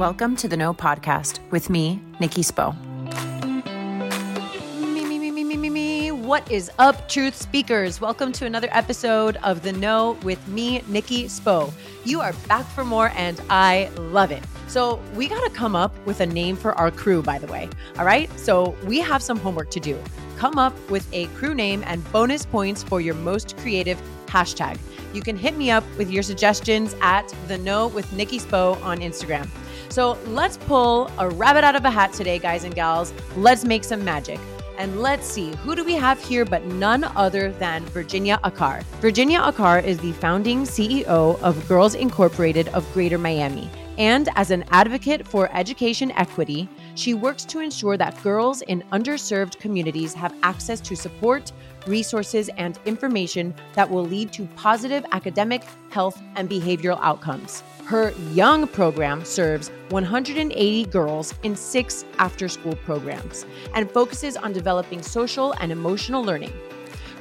Welcome to the Know Podcast with me, Nikki Spo. Me, me, me, me, me, me, me. What is up, truth speakers? Welcome to another episode of The Know with me, Nikki Spo. You are back for more, and I love it. So, we got to come up with a name for our crew, by the way. All right. So, we have some homework to do. Come up with a crew name and bonus points for your most creative hashtag. You can hit me up with your suggestions at The Know with Nikki Spo on Instagram. So let's pull a rabbit out of a hat today, guys and gals. Let's make some magic. And let's see, who do we have here but none other than Virginia Akar? Virginia Akar is the founding CEO of Girls Incorporated of Greater Miami. And as an advocate for education equity, she works to ensure that girls in underserved communities have access to support, resources, and information that will lead to positive academic, health, and behavioral outcomes. Her Young program serves 180 girls in six after school programs and focuses on developing social and emotional learning.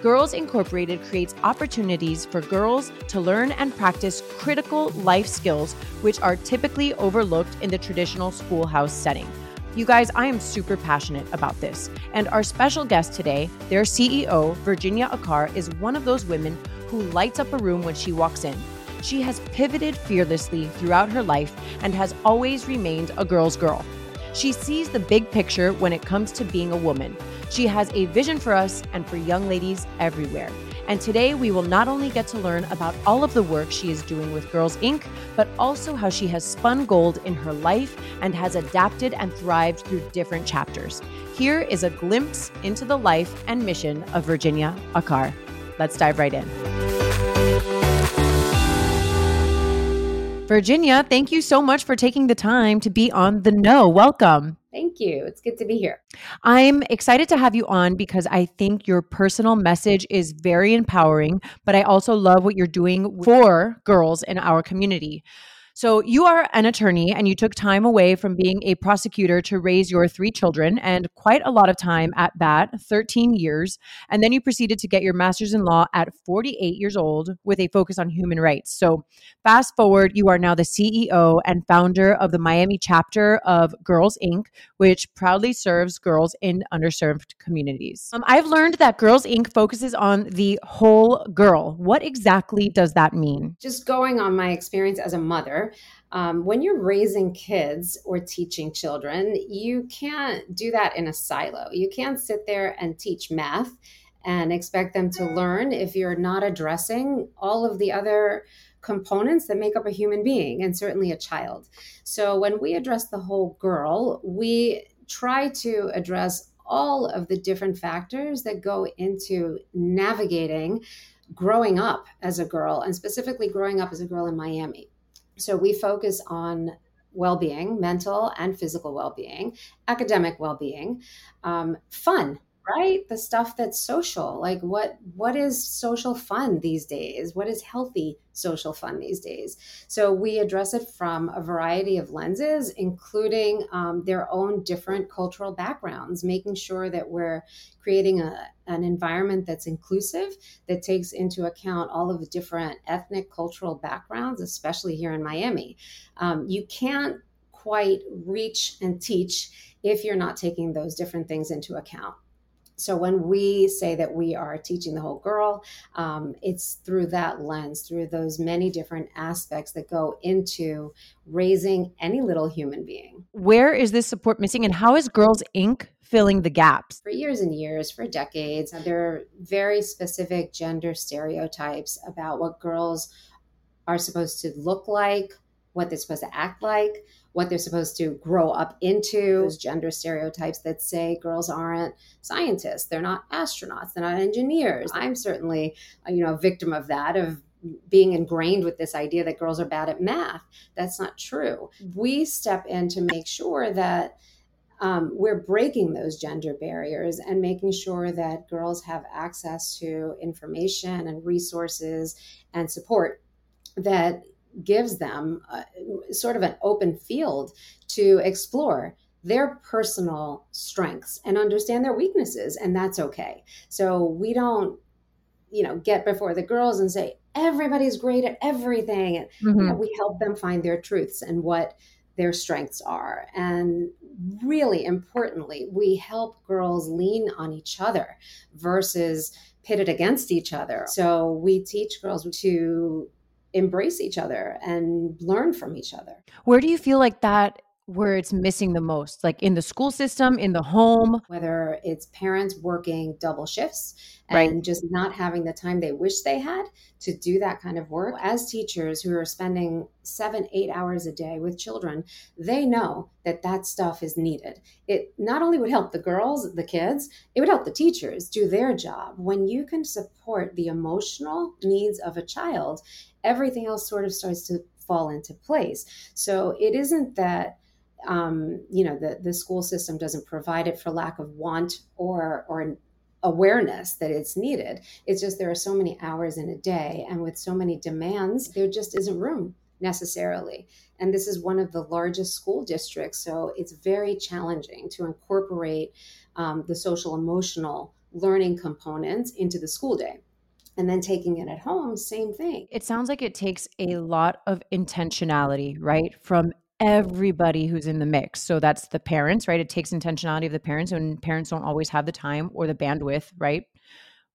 Girls Incorporated creates opportunities for girls to learn and practice critical life skills which are typically overlooked in the traditional schoolhouse setting. You guys, I am super passionate about this. And our special guest today, their CEO, Virginia Akar, is one of those women who lights up a room when she walks in. She has pivoted fearlessly throughout her life and has always remained a girl's girl. She sees the big picture when it comes to being a woman. She has a vision for us and for young ladies everywhere. And today we will not only get to learn about all of the work she is doing with Girls Inc., but also how she has spun gold in her life and has adapted and thrived through different chapters. Here is a glimpse into the life and mission of Virginia Akar. Let's dive right in. Virginia, thank you so much for taking the time to be on the Know. Welcome. Thank you. It's good to be here. I'm excited to have you on because I think your personal message is very empowering, but I also love what you're doing for girls in our community. So, you are an attorney and you took time away from being a prosecutor to raise your three children and quite a lot of time at 13 years. And then you proceeded to get your master's in law at 48 years old with a focus on human rights. So, fast forward, you are now the CEO and founder of the Miami chapter of Girls Inc., which proudly serves girls in underserved communities. Um, I've learned that Girls Inc. focuses on the whole girl. What exactly does that mean? Just going on my experience as a mother, um, when you're raising kids or teaching children, you can't do that in a silo. You can't sit there and teach math and expect them to learn if you're not addressing all of the other components that make up a human being and certainly a child. So when we address the whole girl, we try to address all of the different factors that go into navigating growing up as a girl and specifically growing up as a girl in Miami. So we focus on well-being, mental and physical well-being, academic well-being, um, fun, right the stuff that's social like what what is social fun these days? What is healthy social fun these days? So we address it from a variety of lenses including um, their own different cultural backgrounds making sure that we're creating a, an environment that's inclusive that takes into account all of the different ethnic cultural backgrounds especially here in miami. Um, you can't quite reach and teach if you're not taking those different things into account So when we say that we are teaching the whole girl, um, it's through that lens, through those many different aspects that go into raising any little human being. Where is this support missing, and how is Girls Inc. filling the gaps? For years and years, for decades, there are very specific gender stereotypes about what girls are supposed to look like, what they're supposed to act like, what they're supposed to grow up into, those gender stereotypes that say girls aren't scientists, they're not astronauts, they're not engineers. I'm certainly, uh, you know, a victim of that, of being ingrained with this idea that girls are bad at math. That's not true. We step in to make sure that um, we're breaking those gender barriers and making sure that girls have access to information and resources and support that gives them a, sort of an open field to explore their personal strengths and understand their weaknesses and that's okay. So we don't you know get before the girls and say everybody's great at everything. And mm-hmm. you know, we help them find their truths and what their strengths are. And really importantly we help girls lean on each other versus pitted against each other. So we teach girls to embrace each other and learn from each other. Where do you feel like that where it's missing the most like in the school system in the home. Whether it's parents working double shifts and right. just not having the time they wish they had to do that kind of work. As teachers who are spending seven eight hours a day with children they know that that stuff is needed. It not only would help the girls the kids it would help the teachers do their job. When you can support the emotional needs of a child everything else sort of starts to fall into place. So it isn't that um, you know the the school system doesn't provide it for lack of want or or awareness that it's needed. It's just there are so many hours in a day, and with so many demands, there just isn't room necessarily. And this is one of the largest school districts, so it's very challenging to incorporate um, the social emotional learning components into the school day and then taking it at home same thing it sounds like it takes a lot of intentionality right from everybody who's in the mix. So that's the parents, right? It takes intentionality of the parents, and parents don't always have the time or the bandwidth, right?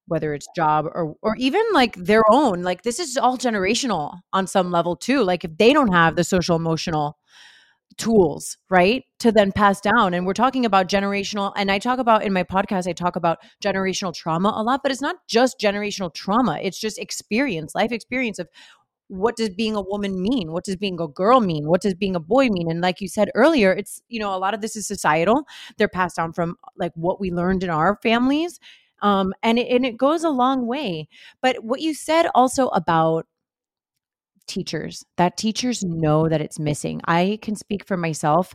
Whether it's job or or even like their own. Like this is all generational on some level too. Like if they don't have the social emotional tools, right? To then pass down. And we're talking about generational, and I talk about in my podcast, I talk about generational trauma a lot, but it's not just generational trauma, it's just experience, life experience of what does being a woman mean? What does being a girl mean? What does being a boy mean? And like you said earlier, it's, you know, a lot of this is societal. They're passed down from like what we learned in our families. Um, and, it, and it goes a long way. But what you said also about teachers, that teachers know that it's missing. I can speak for myself.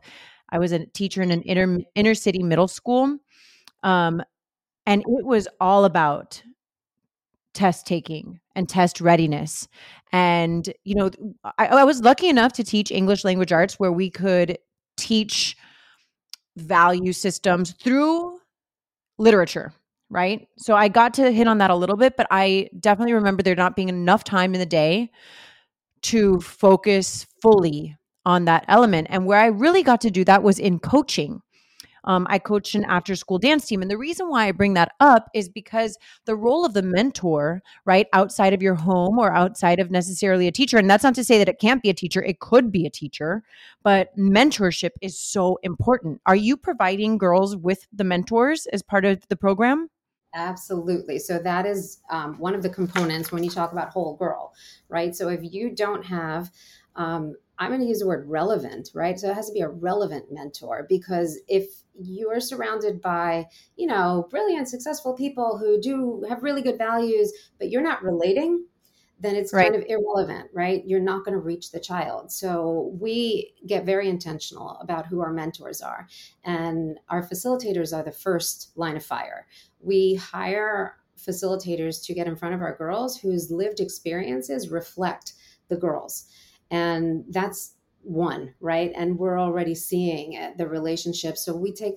I was a teacher in an inner, inner city middle school. Um, and it was all about test taking and test readiness. And, you know, I, I, was lucky enough to teach English language arts where we could teach value systems through literature, right? So I got to hit on that a little bit, but I definitely remember there not being enough time in the day to focus fully on that element. And where I really got to do that was in coaching. Um, I coach an after school dance team. And the reason why I bring that up is because the role of the mentor, right, outside of your home or outside of necessarily a teacher, and that's not to say that it can't be a teacher, it could be a teacher, but mentorship is so important. Are you providing girls with the mentors as part of the program? Absolutely. So that is um, one of the components when you talk about whole girl, right? So if you don't have um, I'm going to use the word relevant, right? So it has to be a relevant mentor because if you are surrounded by, you know, brilliant, successful people who do have really good values, but you're not relating, then it's right. kind of irrelevant, right? You're not going to reach the child. So we get very intentional about who our mentors are. And our facilitators are the first line of fire. We hire facilitators to get in front of our girls whose lived experiences reflect the girls and that's one right? And we're already seeing uh, the relationship. So we take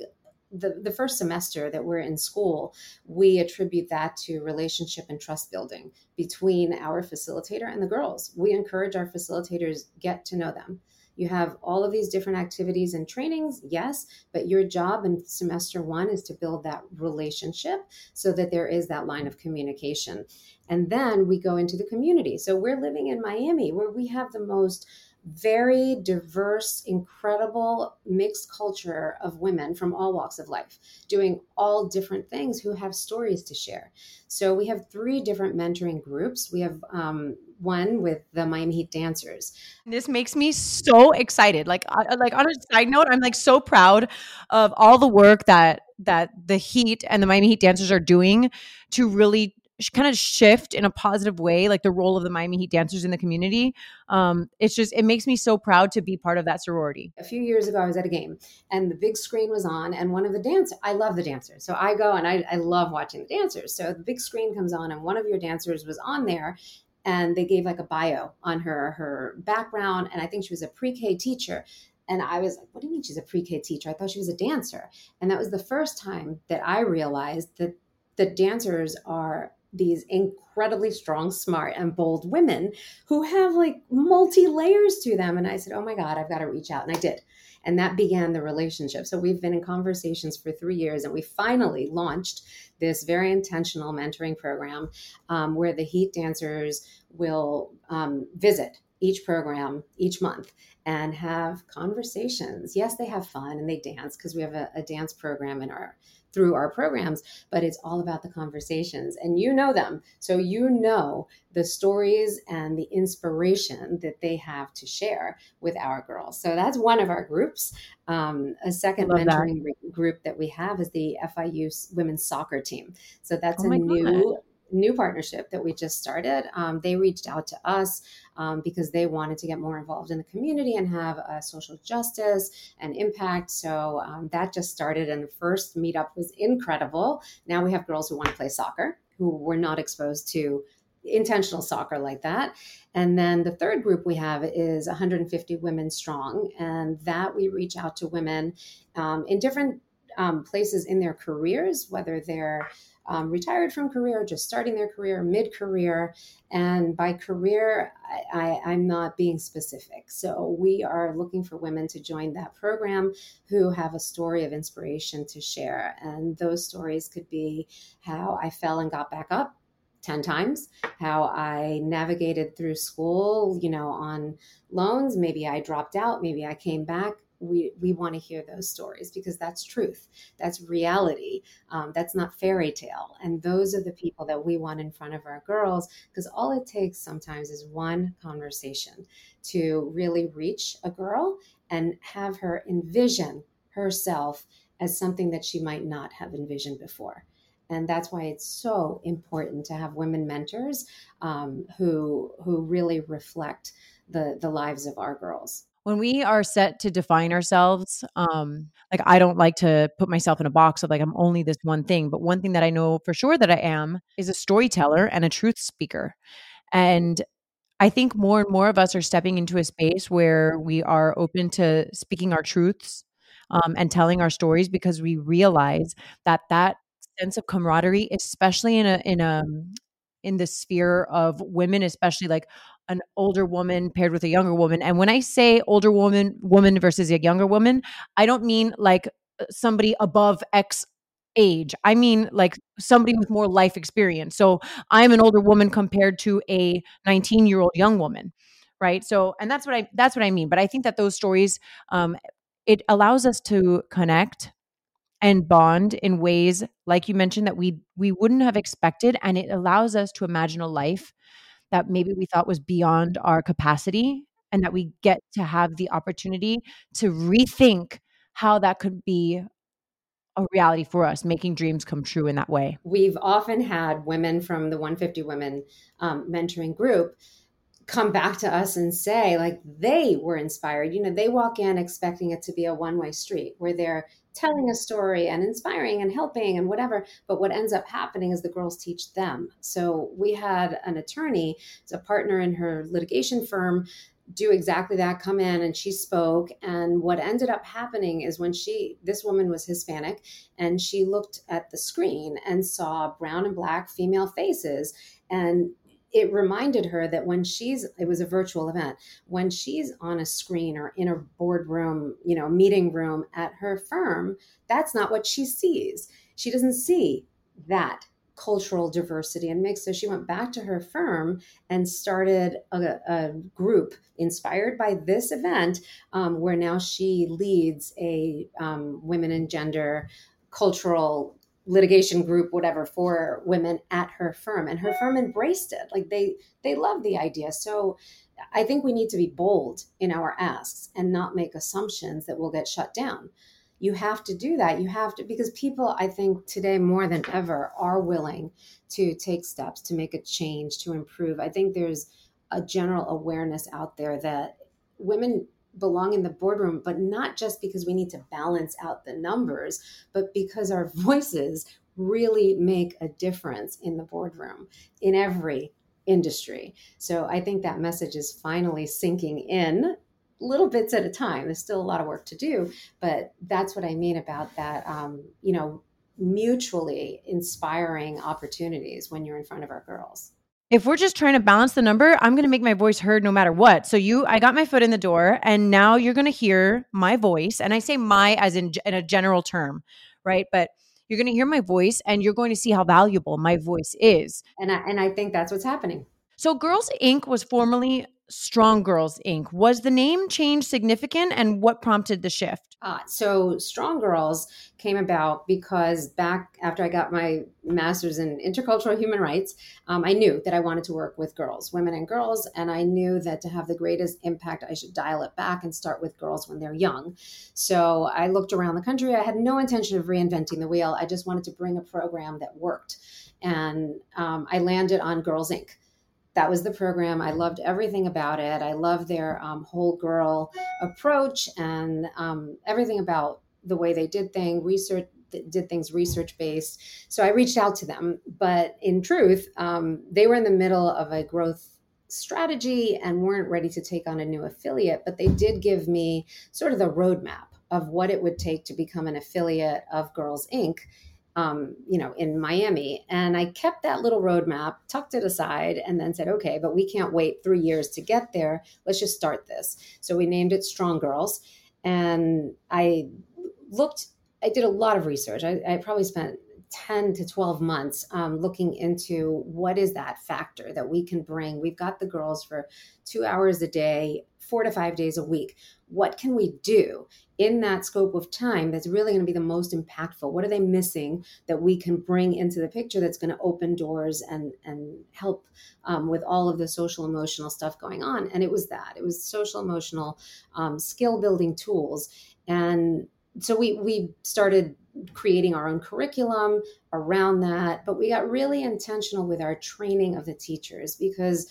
the, the first semester that we're in school, we attribute that to relationship and trust building between our facilitator and the girls. We encourage our facilitators get to know them, You have all of these different activities and trainings, yes, but your job in semester one is to build that relationship so that there is that line of communication. And then we go into the community. So we're living in Miami where we have the most very diverse, incredible mixed culture of women from all walks of life doing all different things who have stories to share. So we have three different mentoring groups. We have um, one with the Miami Heat dancers. This makes me so excited. Like, uh, like on a side note, I'm like so proud of all the work that that the Heat and the Miami Heat dancers are doing to really kind of shift in a positive way, like the role of the Miami Heat dancers in the community. Um, it's just, it makes me so proud to be part of that sorority. A few years ago, I was at a game and the big screen was on, and one of the dancers, I love the dancers. So I go and I, I love watching the dancers. So the big screen comes on, and one of your dancers was on there and they gave like a bio on her her background and i think she was a pre-k teacher and I was like, what do you mean she's a pre K teacher? I thought she was a dancer. And that was the first time that I realized that the dancers are these incredibly strong, smart, and bold women who have like multi layers to them. And I said, Oh my God, I've got to reach out. And I did. And that began the relationship. So we've been in conversations for three years, and we finally launched this very intentional mentoring program um, where the Heat dancers will um, visit each program each month and have conversations. Yes, they have fun and they dance because we have a, a, dance program in our through our programs, but it's all about the conversations and you know them. So you know the stories and the inspiration that they have to share with our girls. So that's one of our groups. Um, a second mentoring that. group that we have is the FIU women's soccer team. So that's oh a new. God new partnership that we just started. Um, they reached out to us um, because they wanted to get more involved in the community and have a social justice and impact. So um, that just started, and the first meetup was incredible. Now we have girls who want to play soccer who were not exposed to intentional soccer like that. And then the third group we have is 150 women strong, and that we reach out to women um, in different um, places in their careers, whether they're um, retired from career, just starting their career, mid career. And by career, I, am not being specific. So we are looking for women to join that program who have a story of inspiration to share. And those stories could be how I fell and got back up. 10 times how i navigated through school you know on loans maybe i dropped out maybe i came back we we want to hear those stories because that's truth that's reality um, that's not fairy tale. And those are the people that we want in front of our girls because all it takes sometimes is one conversation to really reach a girl and have her envision herself as something that she might not have envisioned before. And that's why it's so important to have women mentors um, who who really reflect the the lives of our girls when we are set to define ourselves um like i don't like to put myself in a box of like i'm only this one thing but one thing that i know for sure that i am is a storyteller and a truth speaker. And i think more and more of us are stepping into a space where we are open to speaking our truths um, and telling our stories because we realize that that sense of camaraderie especially in a in a in the sphere of women especially like an older woman paired with a younger woman. And when I say older woman, woman versus a younger woman, I don't mean like uh, somebody above X age. I mean like somebody with more life experience. So I'm an older woman compared to a 19 year old young woman. Right. So, and that's what I, that's what I mean. But I think that those stories, um, it allows us to connect and bond in ways like you mentioned that we we wouldn't have expected and it allows us to imagine a life that maybe we thought was beyond our capacity and that we get to have the opportunity to rethink how that could be a reality for us, making dreams come true in that way. We've often had women from the 150 Women um, mentoring group come back to us and say like they were inspired you know they walk in expecting it to be a one way street where they're telling a story and inspiring and helping and whatever but what ends up happening is the girls teach them. So we had an attorney a partner in her litigation firm do exactly that come in and she spoke. And what ended up happening is when she this woman was hispanic and she looked at the screen and saw brown and black female faces and it reminded her that when she's it was a virtual event when she's on a screen or in a boardroom you know meeting room at her firm that's not what she sees. She doesn't see that cultural diversity and mix. So she went back to her firm and started a, a group inspired by this event um, where now she leads a um, women and gender cultural litigation group whatever for women at her firm and her firm embraced it. Like they they love the idea. So i think we need to be bold in our asks and not make assumptions that will get shut down. You have to do that. You have to because people i think today more than ever are willing to take steps to make a change to improve. I think there's a general awareness out there that women belong in the boardroom, but not just because we need to balance out the numbers, but because our voices really make a difference in the boardroom in every industry. So I think that message is finally sinking in little bits at a time. There's still a lot of work to do, but that's what I mean about that, um, you know, mutually inspiring opportunities when you're in front of our girls if we're just trying to balance the number, I'm going to make my voice heard no matter what. So you, I got my foot in the door, and now you're going to hear my voice, and I say my as in in a general term, right? But you're going to hear my voice, and you're going to see how valuable my voice is. And I, and I think that's what's happening. So Girls Inc. was formerly Strong Girls Inc. Was the name change significant and what prompted the shift? Uh, so Strong Girls came about because back after I got my master's in intercultural human rights, um, I knew that I wanted to work with girls, women and girls, and I knew that to have the greatest impact, I should dial it back and start with girls when they're young. So I looked around the country. I had no intention of reinventing the wheel. I just wanted to bring a program that worked. And um, I landed on Girls Inc that was the program. I loved everything about it. I loved their um, whole girl approach and um, everything about the way they did things, research did things research based. So I reached out to them, but in truth, um, they were in the middle of a growth strategy and weren't ready to take on a new affiliate. But they did give me sort of the roadmap of what it would take to become an affiliate of Girls Inc um, you know, in Miami. And I kept that little roadmap, tucked it aside, and then said, okay, but we can't wait three years to get there. Let's just start this. So we named it Strong Girls. And I looked, I did a lot of research. I, I probably spent 10 to 12 months um, looking into what is that factor that we can bring. We've got the girls for two hours a day, four to five days a week. What can we do in that scope of time that's really going to be the most impactful? What are they missing that we can bring into the picture that's going to open doors and and help um, with all of the social emotional stuff going on? And it was that it was social emotional um, skill building tools and so we we started creating our own curriculum around that but we got really intentional with our training of the teachers because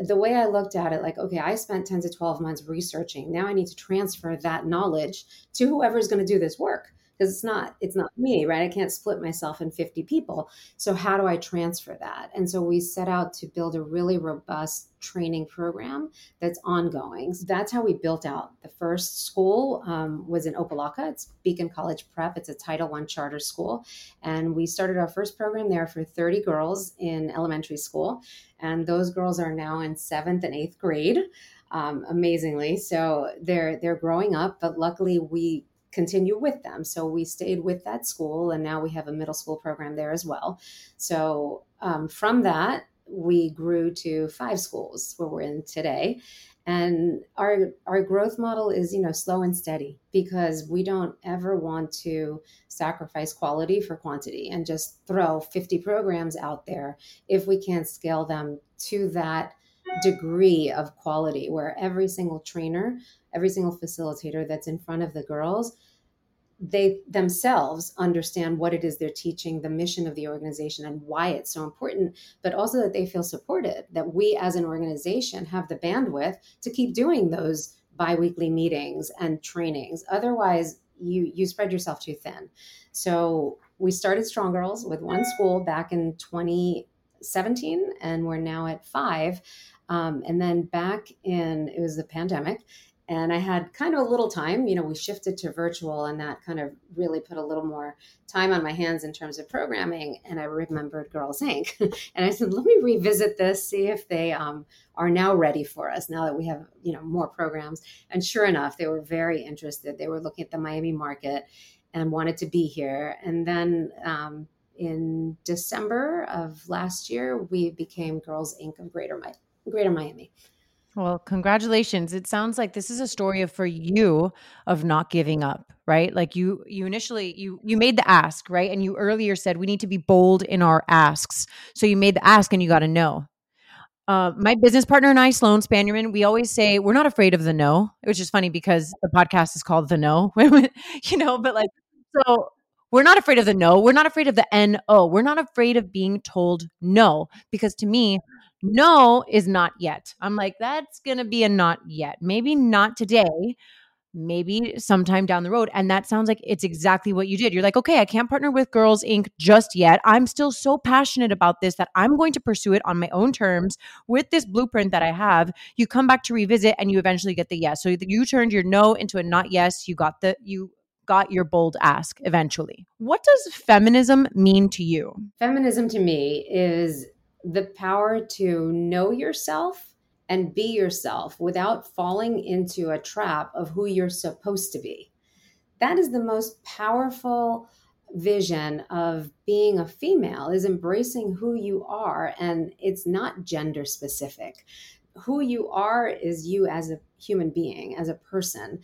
the way I looked at it, like, okay, I spent 10 to 12 months researching. Now I need to transfer that knowledge to whoever's going to do this work because it's not it's not me right? I can't split myself in 50 people. So how do i transfer that? And so we set out to build a really robust training program that's ongoing. So that's how we built out the first school um, was in Opa-locka it's beacon college prep. It's a title one charter school. And we started our first program there for 30 girls in elementary school. And those girls are now in seventh and eighth grade um, amazingly. So they're they're growing up but luckily we continue with them. So we stayed with that school, and now we have a middle school program there as well. So um, from that, we grew to five schools where we're in today. And our our growth model is, you know, slow and steady because we don't ever want to sacrifice quality for quantity and just throw 50 programs out there if we can't scale them to that degree of quality where every single trainer every single facilitator that's in front of the girls they themselves understand what it is they're teaching, the mission of the organization, and why it's so important, but also that they feel supported, that we as an organization have the bandwidth to keep doing those biweekly meetings and trainings. Otherwise, you you spread yourself too thin. So we started Strong Girls with one school back in 2017, and we're now at five. Um, and then back in it was the pandemic, and I had kind of a little time. You know, we shifted to virtual, and that kind of really put a little more time on my hands in terms of programming. And I remembered Girls Inc. and I said, let me revisit this, see if they um, are now ready for us now that we have you know more programs. And sure enough, they were very interested. They were looking at the Miami market and wanted to be here. And then um, in December of last year, we became Girls Inc. of Greater, Mi- Greater Miami. Well, congratulations. It sounds like this is a story of for you of not giving up, right? Like you you initially you you made the ask, right? And you earlier said we need to be bold in our asks. So you made the ask and you got to know. Uh, my business partner and I, Sloan Spanierman, we always say we're not afraid of the no, which is funny because the podcast is called The Know, you know, but like, so we're not afraid of the no. We're not afraid of the no. We're not afraid of being told no because to me, no is not yet. I'm like, that's going to be a not yet. Maybe not today, maybe sometime down the road. And that sounds like it's exactly what you did. You're like, okay, I can't partner with Girls Inc. just yet. I'm still so passionate about this that I'm going to pursue it on my own terms with this blueprint that I have. You come back to revisit and you eventually get the yes. So you turned your no into a not yes. You got the, you, got your bold ask eventually. What does feminism mean to you? Feminism to me is the power to know yourself and be yourself without falling into a trap of who you're supposed to be. That is the most powerful vision of being a female is embracing who you are and it's not gender specific. Who you are is you as a human being, as a person.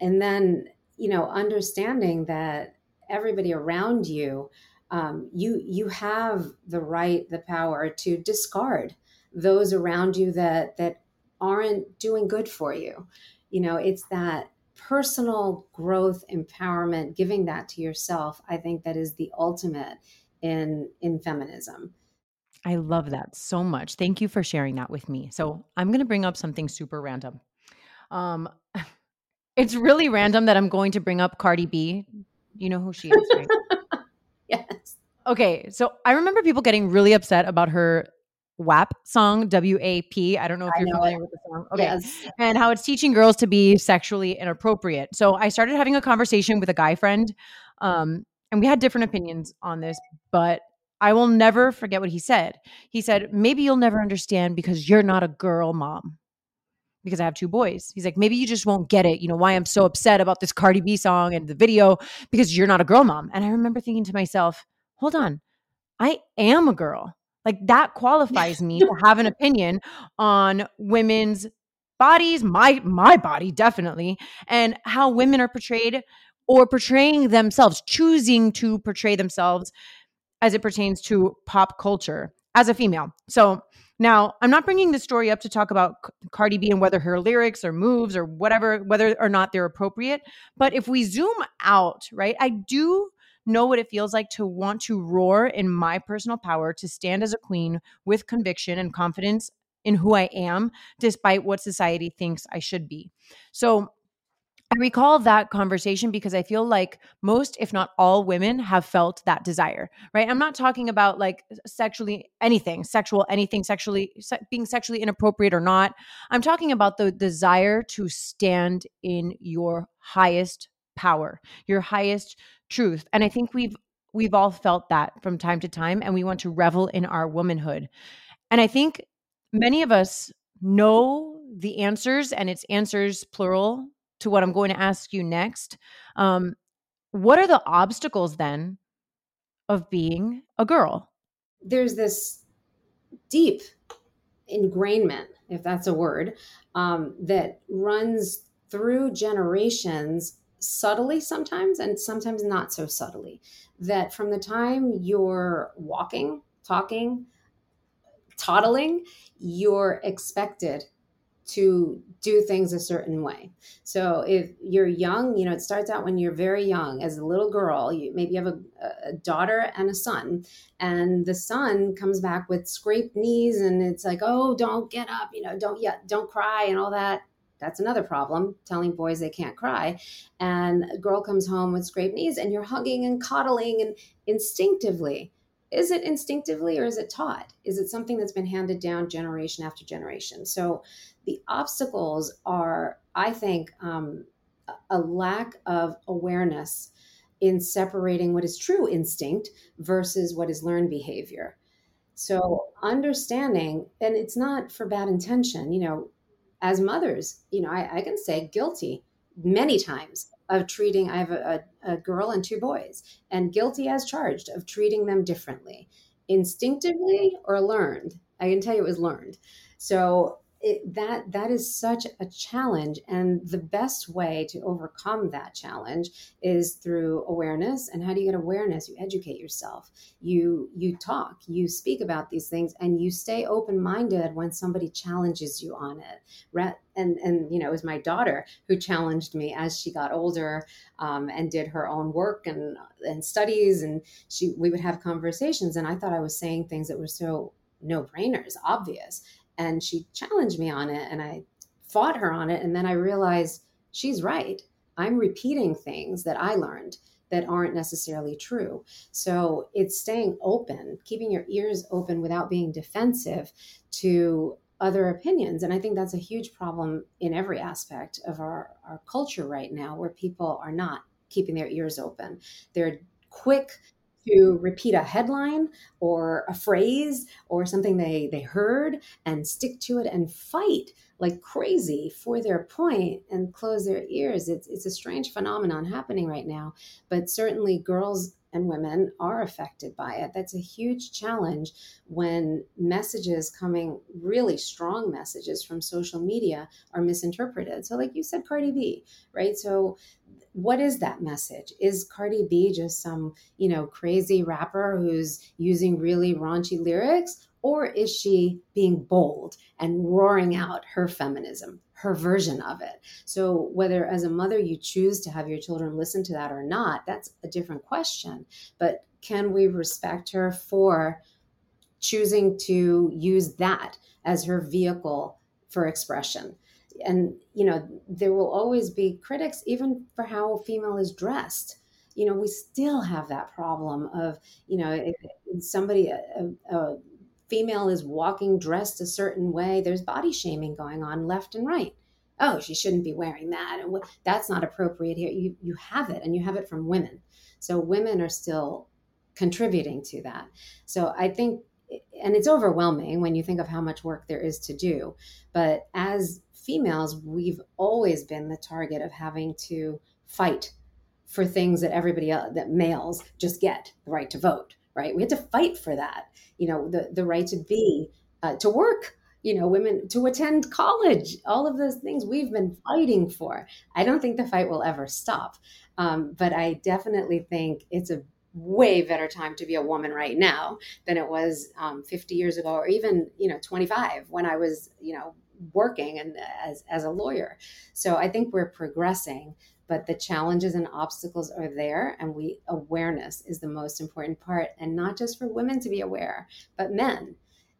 And then, you know, understanding that everybody around you um, you you have the right, the power to discard those around you that that aren't doing good for you. You know, it's that personal growth, empowerment, giving that to yourself. I think that is the ultimate in in feminism. I love that so much. Thank you for sharing that with me. So I'm going to bring up something super random. Um, it's really random that I'm going to bring up Cardi B. You know who she is, right? Okay, so I remember people getting really upset about her WAP song, W A P. I don't know if you're familiar it. with the song. Okay. Yes. And how it's teaching girls to be sexually inappropriate. So I started having a conversation with a guy friend, um, and we had different opinions on this, but I will never forget what he said. He said, Maybe you'll never understand because you're not a girl mom. Because I have two boys. He's like, maybe you just won't get it, you know, why I'm so upset about this Cardi B song and the video because you're not a girl mom. And I remember thinking to myself, hold on, I am a girl. Like that qualifies me to have an opinion on women's bodies, my my body definitely, and how women are portrayed or portraying themselves, choosing to portray themselves as it pertains to pop culture as a female. So now, I'm not bringing the story up to talk about Cardi B and whether her lyrics or moves or whatever, whether or not they're appropriate. But if we zoom out, right, I do know what it feels like to want to roar in my personal power, to stand as a queen with conviction and confidence in who I am, despite what society thinks I should be. So, I recall that conversation because I feel like most, if not all, women have felt that desire, right? I'm not talking about like sexually anything, sexual anything, sexually se- being sexually inappropriate or not. I'm talking about the desire to stand in your highest power, your highest truth. And I think we've we've all felt that from time to time and we want to revel in our womanhood. And I think many of us know the answers and it's answers plural to what I'm going to ask you next. Um, what are the obstacles then of being a girl? There's this deep ingrainment, if that's a word, um, that runs through generations subtly sometimes and sometimes not so subtly. That from the time you're walking, talking, toddling, you're expected to do things a certain way. So if you're young, you know, it starts out when you're very young as a little girl, you maybe you have a, a, daughter and a son and the son comes back with scraped knees and it's like, "Oh, don't get up, you know, don't yet, don't cry and all that." That's another problem, telling boys they can't cry. And a girl comes home with scraped knees and you're hugging and coddling and instinctively is it instinctively or is it taught? Is it something that's been handed down generation after generation? So the obstacles are, I think, um, a lack of awareness in separating what is true instinct versus what is learned behavior. So, understanding, and it's not for bad intention, you know, as mothers, you know, I, I can say guilty many times of treating, I have a, a, a girl and two boys, and guilty as charged of treating them differently, instinctively or learned. I can tell you it was learned. So, it, that that is such a challenge and the best way to overcome that challenge is through awareness. And how do you get awareness? You educate yourself. You you talk you speak about these things and you stay open minded when somebody challenges you on it. And and you know it was my daughter who challenged me as she got older um, and did her own work and and studies and she we would have conversations and i thought i was saying things that were so no brainers obvious and she challenged me on it and I fought her on it and then I realized she's right. I'm repeating things that I learned that aren't necessarily true. So it's staying open, keeping your ears open without being defensive to other opinions. And I think that's a huge problem in every aspect of our, our culture right now, where people are not keeping their ears open. They're quick to repeat a headline or a phrase or something they, they heard and stick to it and fight like crazy for their point and close their ears. It's, it's a strange phenomenon happening right now, but certainly girls and women are affected by it. That's a huge challenge when messages coming, really strong messages from social media, are misinterpreted. So, like you said, Cardi B, right? So, what is that message? Is Cardi B just some, you know, crazy rapper who's using really raunchy lyrics? Or is she being bold and roaring out her feminism, her version of it? So, whether as a mother you choose to have your children listen to that or not, that's a different question. But can we respect her for choosing to use that as her vehicle for expression? And you know there will always be critics even for how a female is dressed. You know we still have that problem of you know if somebody a, a female is walking dressed a certain way there's body shaming going on left and right. Oh she shouldn't be wearing that and that's not appropriate here. You you have it and you have it from women. So women are still contributing to that. So i think and it's overwhelming when you think of how much work there is to do but as females, we've always been the target of having to fight for things that everybody else, that males just get the right to vote, right? We had to fight for that, you know, the, the right to be, uh, to work, you know, women to attend college, all of those things we've been fighting for. I don't think the fight will ever stop. Um, but I definitely think it's a way better time to be a woman right now than it was um, 50 years ago or even, you know, 25 when I was, you know, working and as, as a lawyer. So I think we're progressing, but the challenges and obstacles are there and we awareness is the most important part and not just for women to be aware, but men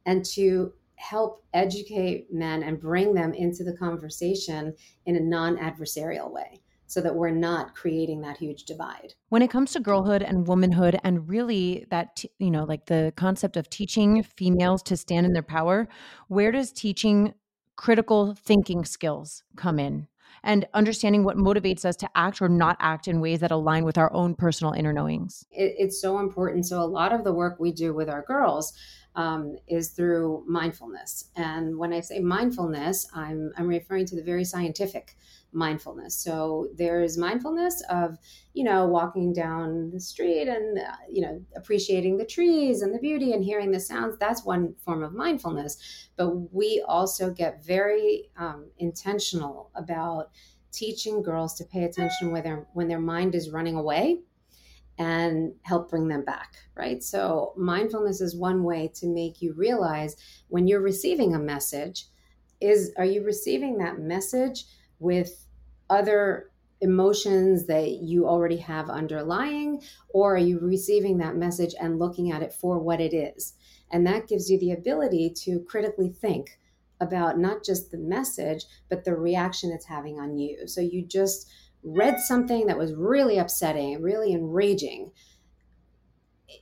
and to help educate men and bring them into the conversation in a non-adversarial way so that we're not creating that huge divide. When it comes to girlhood and womanhood and really that you know like the concept of teaching females to stand in their power, where does teaching critical thinking skills come in and understanding what motivates us to act or not act in ways that align with our own personal inner knowings. It, it's so important. So, a lot of the work we do with our girls um, is through mindfulness. And when I say mindfulness, I'm, I'm referring to the very scientific mindfulness. So there's mindfulness of, you know, walking down the street and, uh, you know, appreciating the trees and the beauty and hearing the sounds. That's one form of mindfulness. But we also get very um, intentional about teaching girls to pay attention when their, when their mind is running away and help bring them back, right? So, mindfulness is one way to make you realize when you're receiving a message is are you receiving that message with other emotions that you already have underlying, or are you receiving that message and looking at it for what it is? And that gives you the ability to critically think about not just the message, but the reaction it's having on you. So you just read something that was really upsetting, really enraging.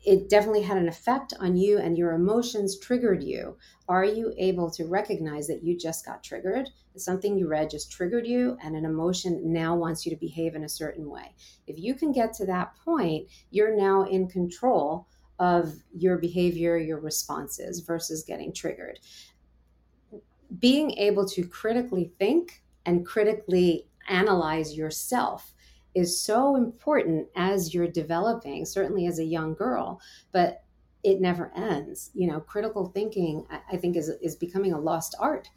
it definitely had an effect on you and your emotions triggered you. Are you able to recognize that you just got triggered? Something you read just triggered you, and an emotion now wants you to behave in a certain way. If you can get to that point, you're now in control of your behavior, your responses versus getting triggered. Being able to critically think and critically analyze yourself is so important as you're developing, certainly as a young girl, but it never ends. You know, critical thinking, I think, is, is becoming a lost art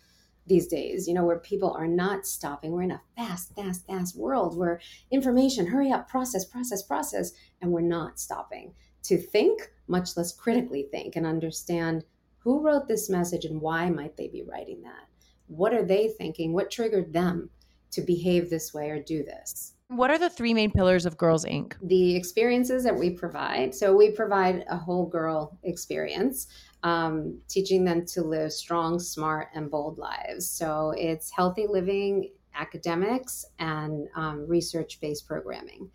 these days, you know, where people are not stopping. We're in a fast, fast, fast world where information, hurry up, process, process, process, and we're not stopping to think, much less critically think and understand who wrote this message and why might they be writing that? What are they thinking? What triggered them to behave this way or do this? What are the three main pillars of Girls Inc? The experiences that we provide. So, we provide a whole girl experience, um, teaching them to live strong, smart, and bold lives. So, it's healthy living, academics, and um, research based programming.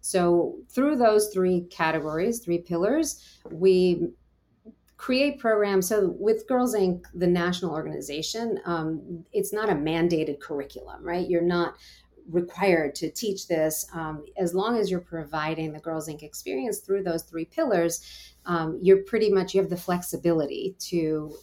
So, through those three categories, three pillars, we create programs. So, with Girls Inc., the national organization, um, it's not a mandated curriculum, right? You're not required to teach this um, as long as you're providing the girls inc experience through those three pillars um, you're pretty much you have the flexibility to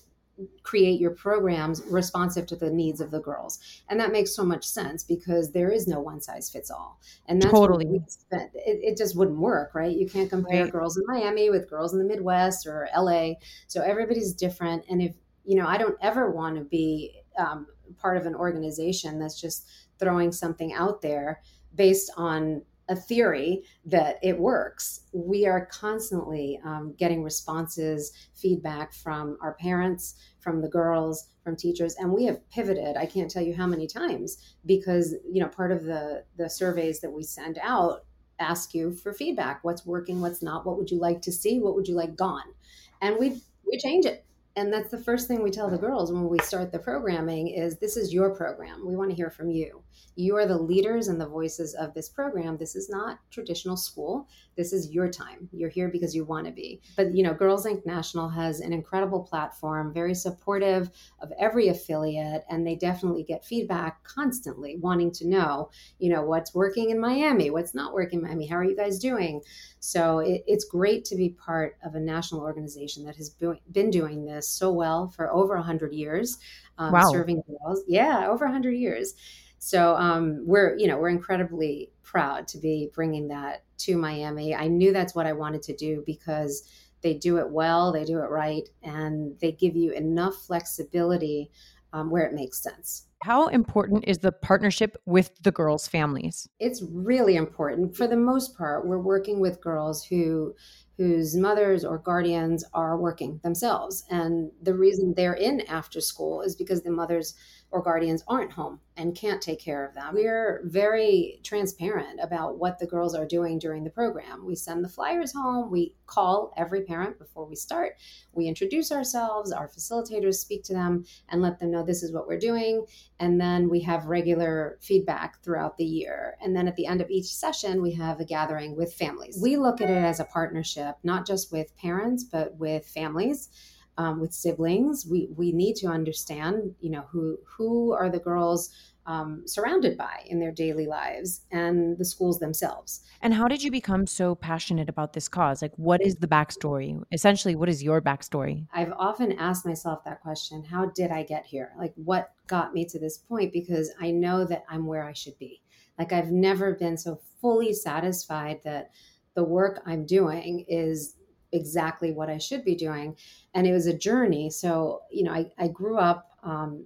create your programs responsive to the needs of the girls. And that makes so much sense because there is no one size fits all. And that's totally. it, it, just wouldn't work right? You can't compare right. girls in miami with girls in the midwest or la so everybody's different. And if you know i don't ever want to be um, part of an organization that's just throwing something out there based on a theory that it works. We are constantly um, getting responses, feedback from our parents, from the girls, from teachers, and we have pivoted. I can't tell you how many times because you know part of the the surveys that we send out ask you for feedback. What's working? What's not? What would you like to see? What would you like gone? And we we change it and that's the first thing we tell the girls when we start the programming is this is your program. We want to hear from you. You are the leaders and the voices of this program. This is not traditional school. This is your time. You're here because you want to be. But you know girls inc. National has an incredible platform very supportive of every affiliate and they definitely get feedback constantly wanting to know you know what's working in miami what's not working in miami how are you guys doing? So it, it's great to be part of a national organization that has been doing this so well for over 100 years um, wow. serving girls yeah over 100 years so um, we're you know we're incredibly proud to be bringing that to Miami. I knew that's what I wanted to do because they do it well, they do it right, and they give you enough flexibility um, where it makes sense. How important is the partnership with the girls' families? It's really important. For the most part, we're working with girls who whose mothers or guardians are working themselves. And the reason they're in after school is because the mothers or guardians aren't home and can't take care of them. We're very transparent about what the girls are doing during the program. We send the flyers home, we call every parent before we start, we introduce ourselves, our facilitators speak to them and let them know this is what we're doing. And then we have regular feedback throughout the year. And then at the end of each session, we have a gathering with families. We look at it as a partnership, not just with parents, but with families um, with siblings, we we need to understand, you know, who who are the girls um, surrounded by in their daily lives and the schools themselves. And how did you become so passionate about this cause? Like, what is the backstory? Essentially, what is your backstory? I've often asked myself that question How did I get here? Like, what got me to this point? Because I know that I'm where I should be. Like, I've never been so fully satisfied that the work I'm doing is exactly what I should be doing. And it was a journey. So, you know, I, I grew up um,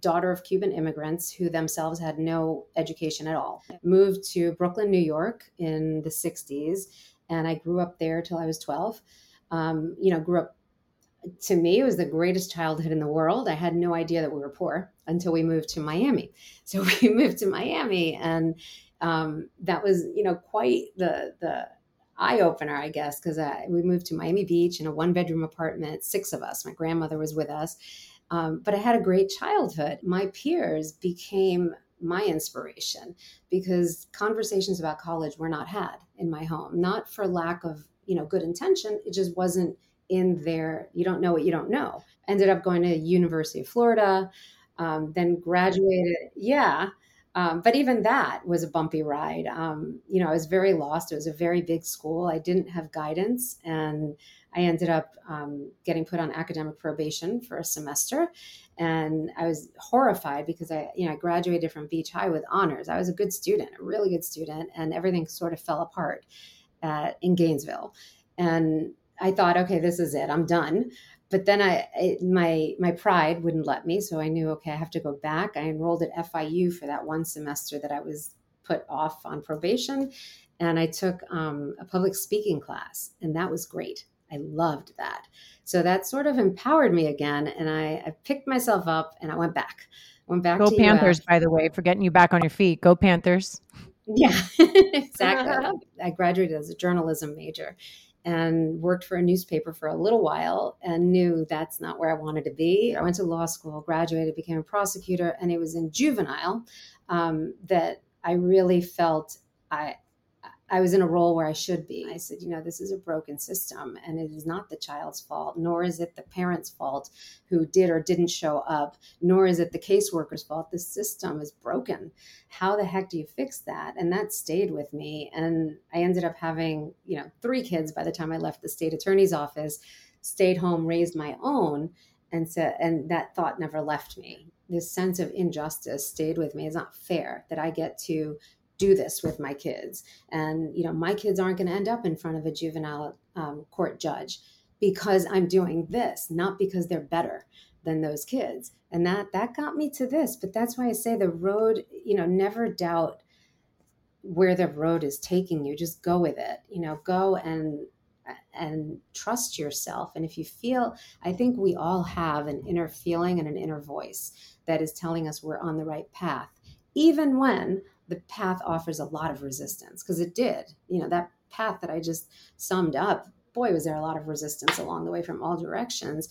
daughter of Cuban immigrants who themselves had no education at all. Moved to Brooklyn, New York in the 60s. And I grew up there till I was 12. Um, you know, grew up to me, it was the greatest childhood in the world. I had no idea that we were poor until we moved to Miami. So we moved to Miami, and um, that was, you know, quite the the eye opener, I guess, because uh, we moved to Miami Beach in a one bedroom apartment, six of us. My grandmother was with us. Um, but I had a great childhood. My peers became my inspiration because conversations about college were not had in my home, not for lack of you know, good intention. It just wasn't in there. You don't know what you don't know. Ended up going to University of Florida, um, then graduated. Yeah. Um, but even that was a bumpy ride. Um, you know, I was very lost. It was a very big school. I didn't have guidance, and I ended up um, getting put on academic probation for a semester. And I was horrified because I, you know, I graduated from Beach High with honors. I was a good student, a really good student, and everything sort of fell apart at, in Gainesville. And I thought, okay, this is it. I'm done but then I my my pride wouldn't let me, so I knew okay, I have to go back. I enrolled at FIU for that one semester that I was put off on probation, and I took um, a public speaking class, and that was great. I loved that. So that sort of empowered me again, and I, I picked myself up and I went back. Went back. Go Panthers, by the way, for getting you back on your feet. Go Panthers. Yeah, exactly. I graduated as a journalism major and worked for a newspaper for a little while and knew that's not where I wanted to be. I went to law school, graduated, became a prosecutor, and it was in juvenile um, that I really felt I I was in a role where I should be. I said, you know, this is a broken system and it is not the child's fault, nor is it the parent's fault who did or didn't show up, nor is it the caseworker's fault. The system is broken. How the heck do you fix that? And that stayed with me. And I ended up having, you know, three kids by the time I left the state attorney's office, stayed home, raised my own. And so, and that thought never left me. This sense of injustice stayed with me. It's not fair that I get to do this with my kids. And you know my kids aren't going to end up in front of a juvenile um, court judge because i'm doing this not because they're better than those kids. And that that got me to this but that's why i say the road you know never doubt where the road is taking you. Just go with it you know go and and trust yourself. And if you feel i think we all have an inner feeling and an inner voice that is telling us we're on the right path even when the path offers a lot of resistance because it did. You know, that path that I just summed up, boy, was there a lot of resistance along the way from all directions.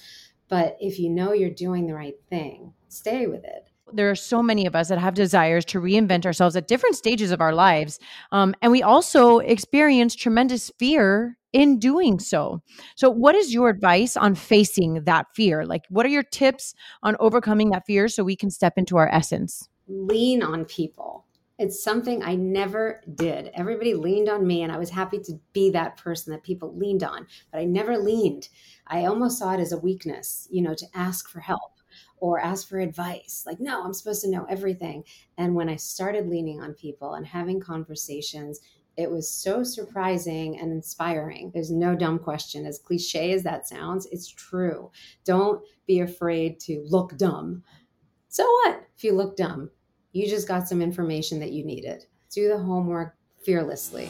But if you know you're doing the right thing, stay with it. There are so many of us that have desires to reinvent ourselves at different stages of our lives. Um, and we also experience tremendous fear in doing so. So, what is your advice on facing that fear? Like, what are your tips on overcoming that fear so we can step into our essence? Lean on people it's something I never did. Everybody leaned on me, and I was happy to be that person that people leaned on, but I never leaned. I almost saw it as a weakness, you know, to ask for help or ask for advice. Like, no, I'm supposed to know everything. And when I started leaning on people and having conversations, it was so surprising and inspiring. There's no dumb question. As cliche as that sounds, it's true. Don't be afraid to look dumb. So what if you look dumb? You just got some information that you needed. Do the homework fearlessly.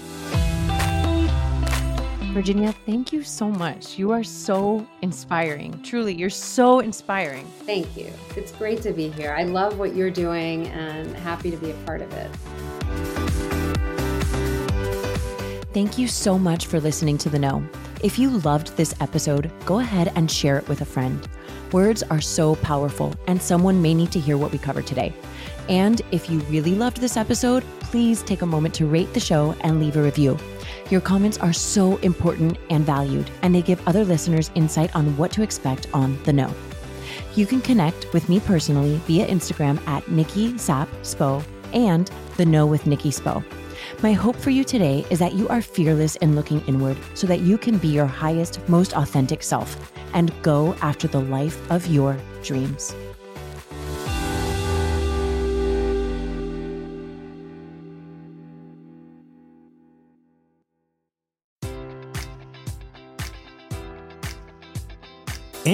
Virginia, thank you so much. You are so inspiring. Truly, you're so inspiring. Thank you. It's great to be here. I love what you're doing and happy to be a part of it. Thank you so much for listening to The Know. If you loved this episode, go ahead and share it with a friend. Words are so powerful, and someone may need to hear what we covered today. And if you really loved this episode, please take a moment to rate the show and leave a review. Your comments are so important and valued, and they give other listeners insight on what to expect on The Know. You can connect with me personally via Instagram at Nikki Spo and The Know with Nikki Spo. My hope for you today is that you are fearless in looking inward so that you can be your highest, most authentic self and go after the life of your dreams.